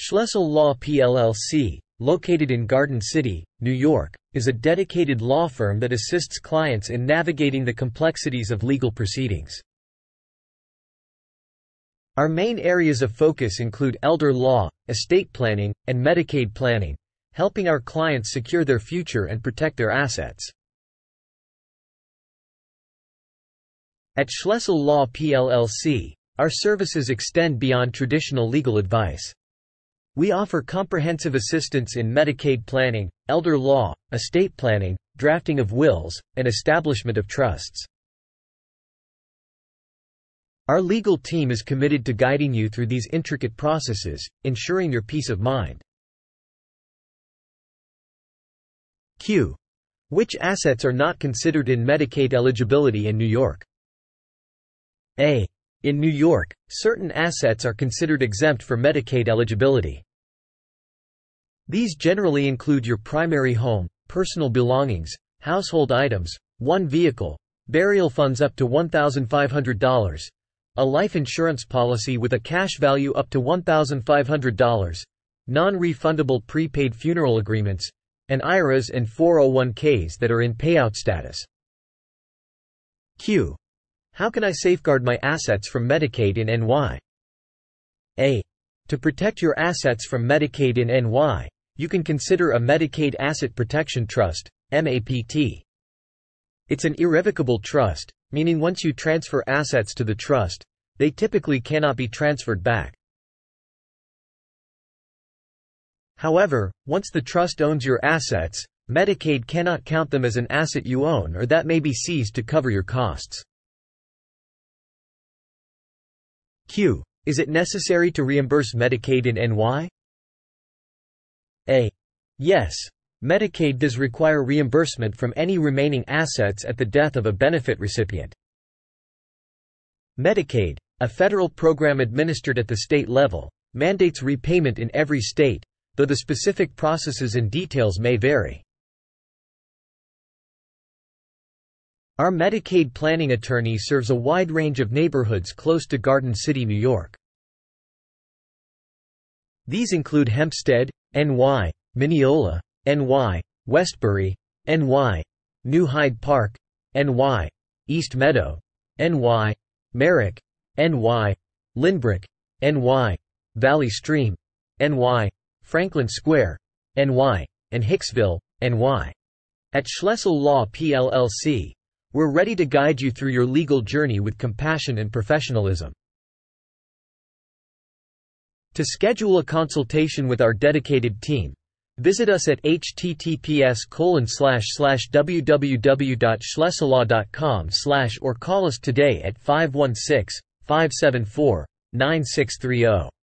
Schlessel Law PLLC, located in Garden City, New York, is a dedicated law firm that assists clients in navigating the complexities of legal proceedings. Our main areas of focus include elder law, estate planning, and Medicaid planning, helping our clients secure their future and protect their assets. At Schlessel Law PLLC, our services extend beyond traditional legal advice. We offer comprehensive assistance in Medicaid planning, elder law, estate planning, drafting of wills, and establishment of trusts. Our legal team is committed to guiding you through these intricate processes, ensuring your peace of mind. Q. Which assets are not considered in Medicaid eligibility in New York? A. In New York, certain assets are considered exempt for Medicaid eligibility. These generally include your primary home, personal belongings, household items, one vehicle, burial funds up to $1,500, a life insurance policy with a cash value up to $1,500, non-refundable prepaid funeral agreements, and IRAs and 401ks that are in payout status. Q. How can I safeguard my assets from Medicaid in NY? A. To protect your assets from Medicaid in NY, you can consider a Medicaid Asset Protection Trust, MAPT. It's an irrevocable trust, meaning once you transfer assets to the trust, they typically cannot be transferred back. However, once the trust owns your assets, Medicaid cannot count them as an asset you own or that may be seized to cover your costs. Q. Is it necessary to reimburse Medicaid in NY? Yes. Medicaid does require reimbursement from any remaining assets at the death of a benefit recipient. Medicaid, a federal program administered at the state level, mandates repayment in every state, though the specific processes and details may vary. Our Medicaid planning attorney serves a wide range of neighborhoods close to Garden City, New York. These include Hempstead, NY, Mineola, NY, Westbury, NY, New Hyde Park, NY, East Meadow, NY, Merrick, NY, Lynbrook, NY, Valley Stream, NY, Franklin Square, NY, and Hicksville, NY. At Schlessel Law PLLC, we're ready to guide you through your legal journey with compassion and professionalism. To schedule a consultation with our dedicated team, visit us at https www.schlessellaw.com or call us today at 516 574 9630.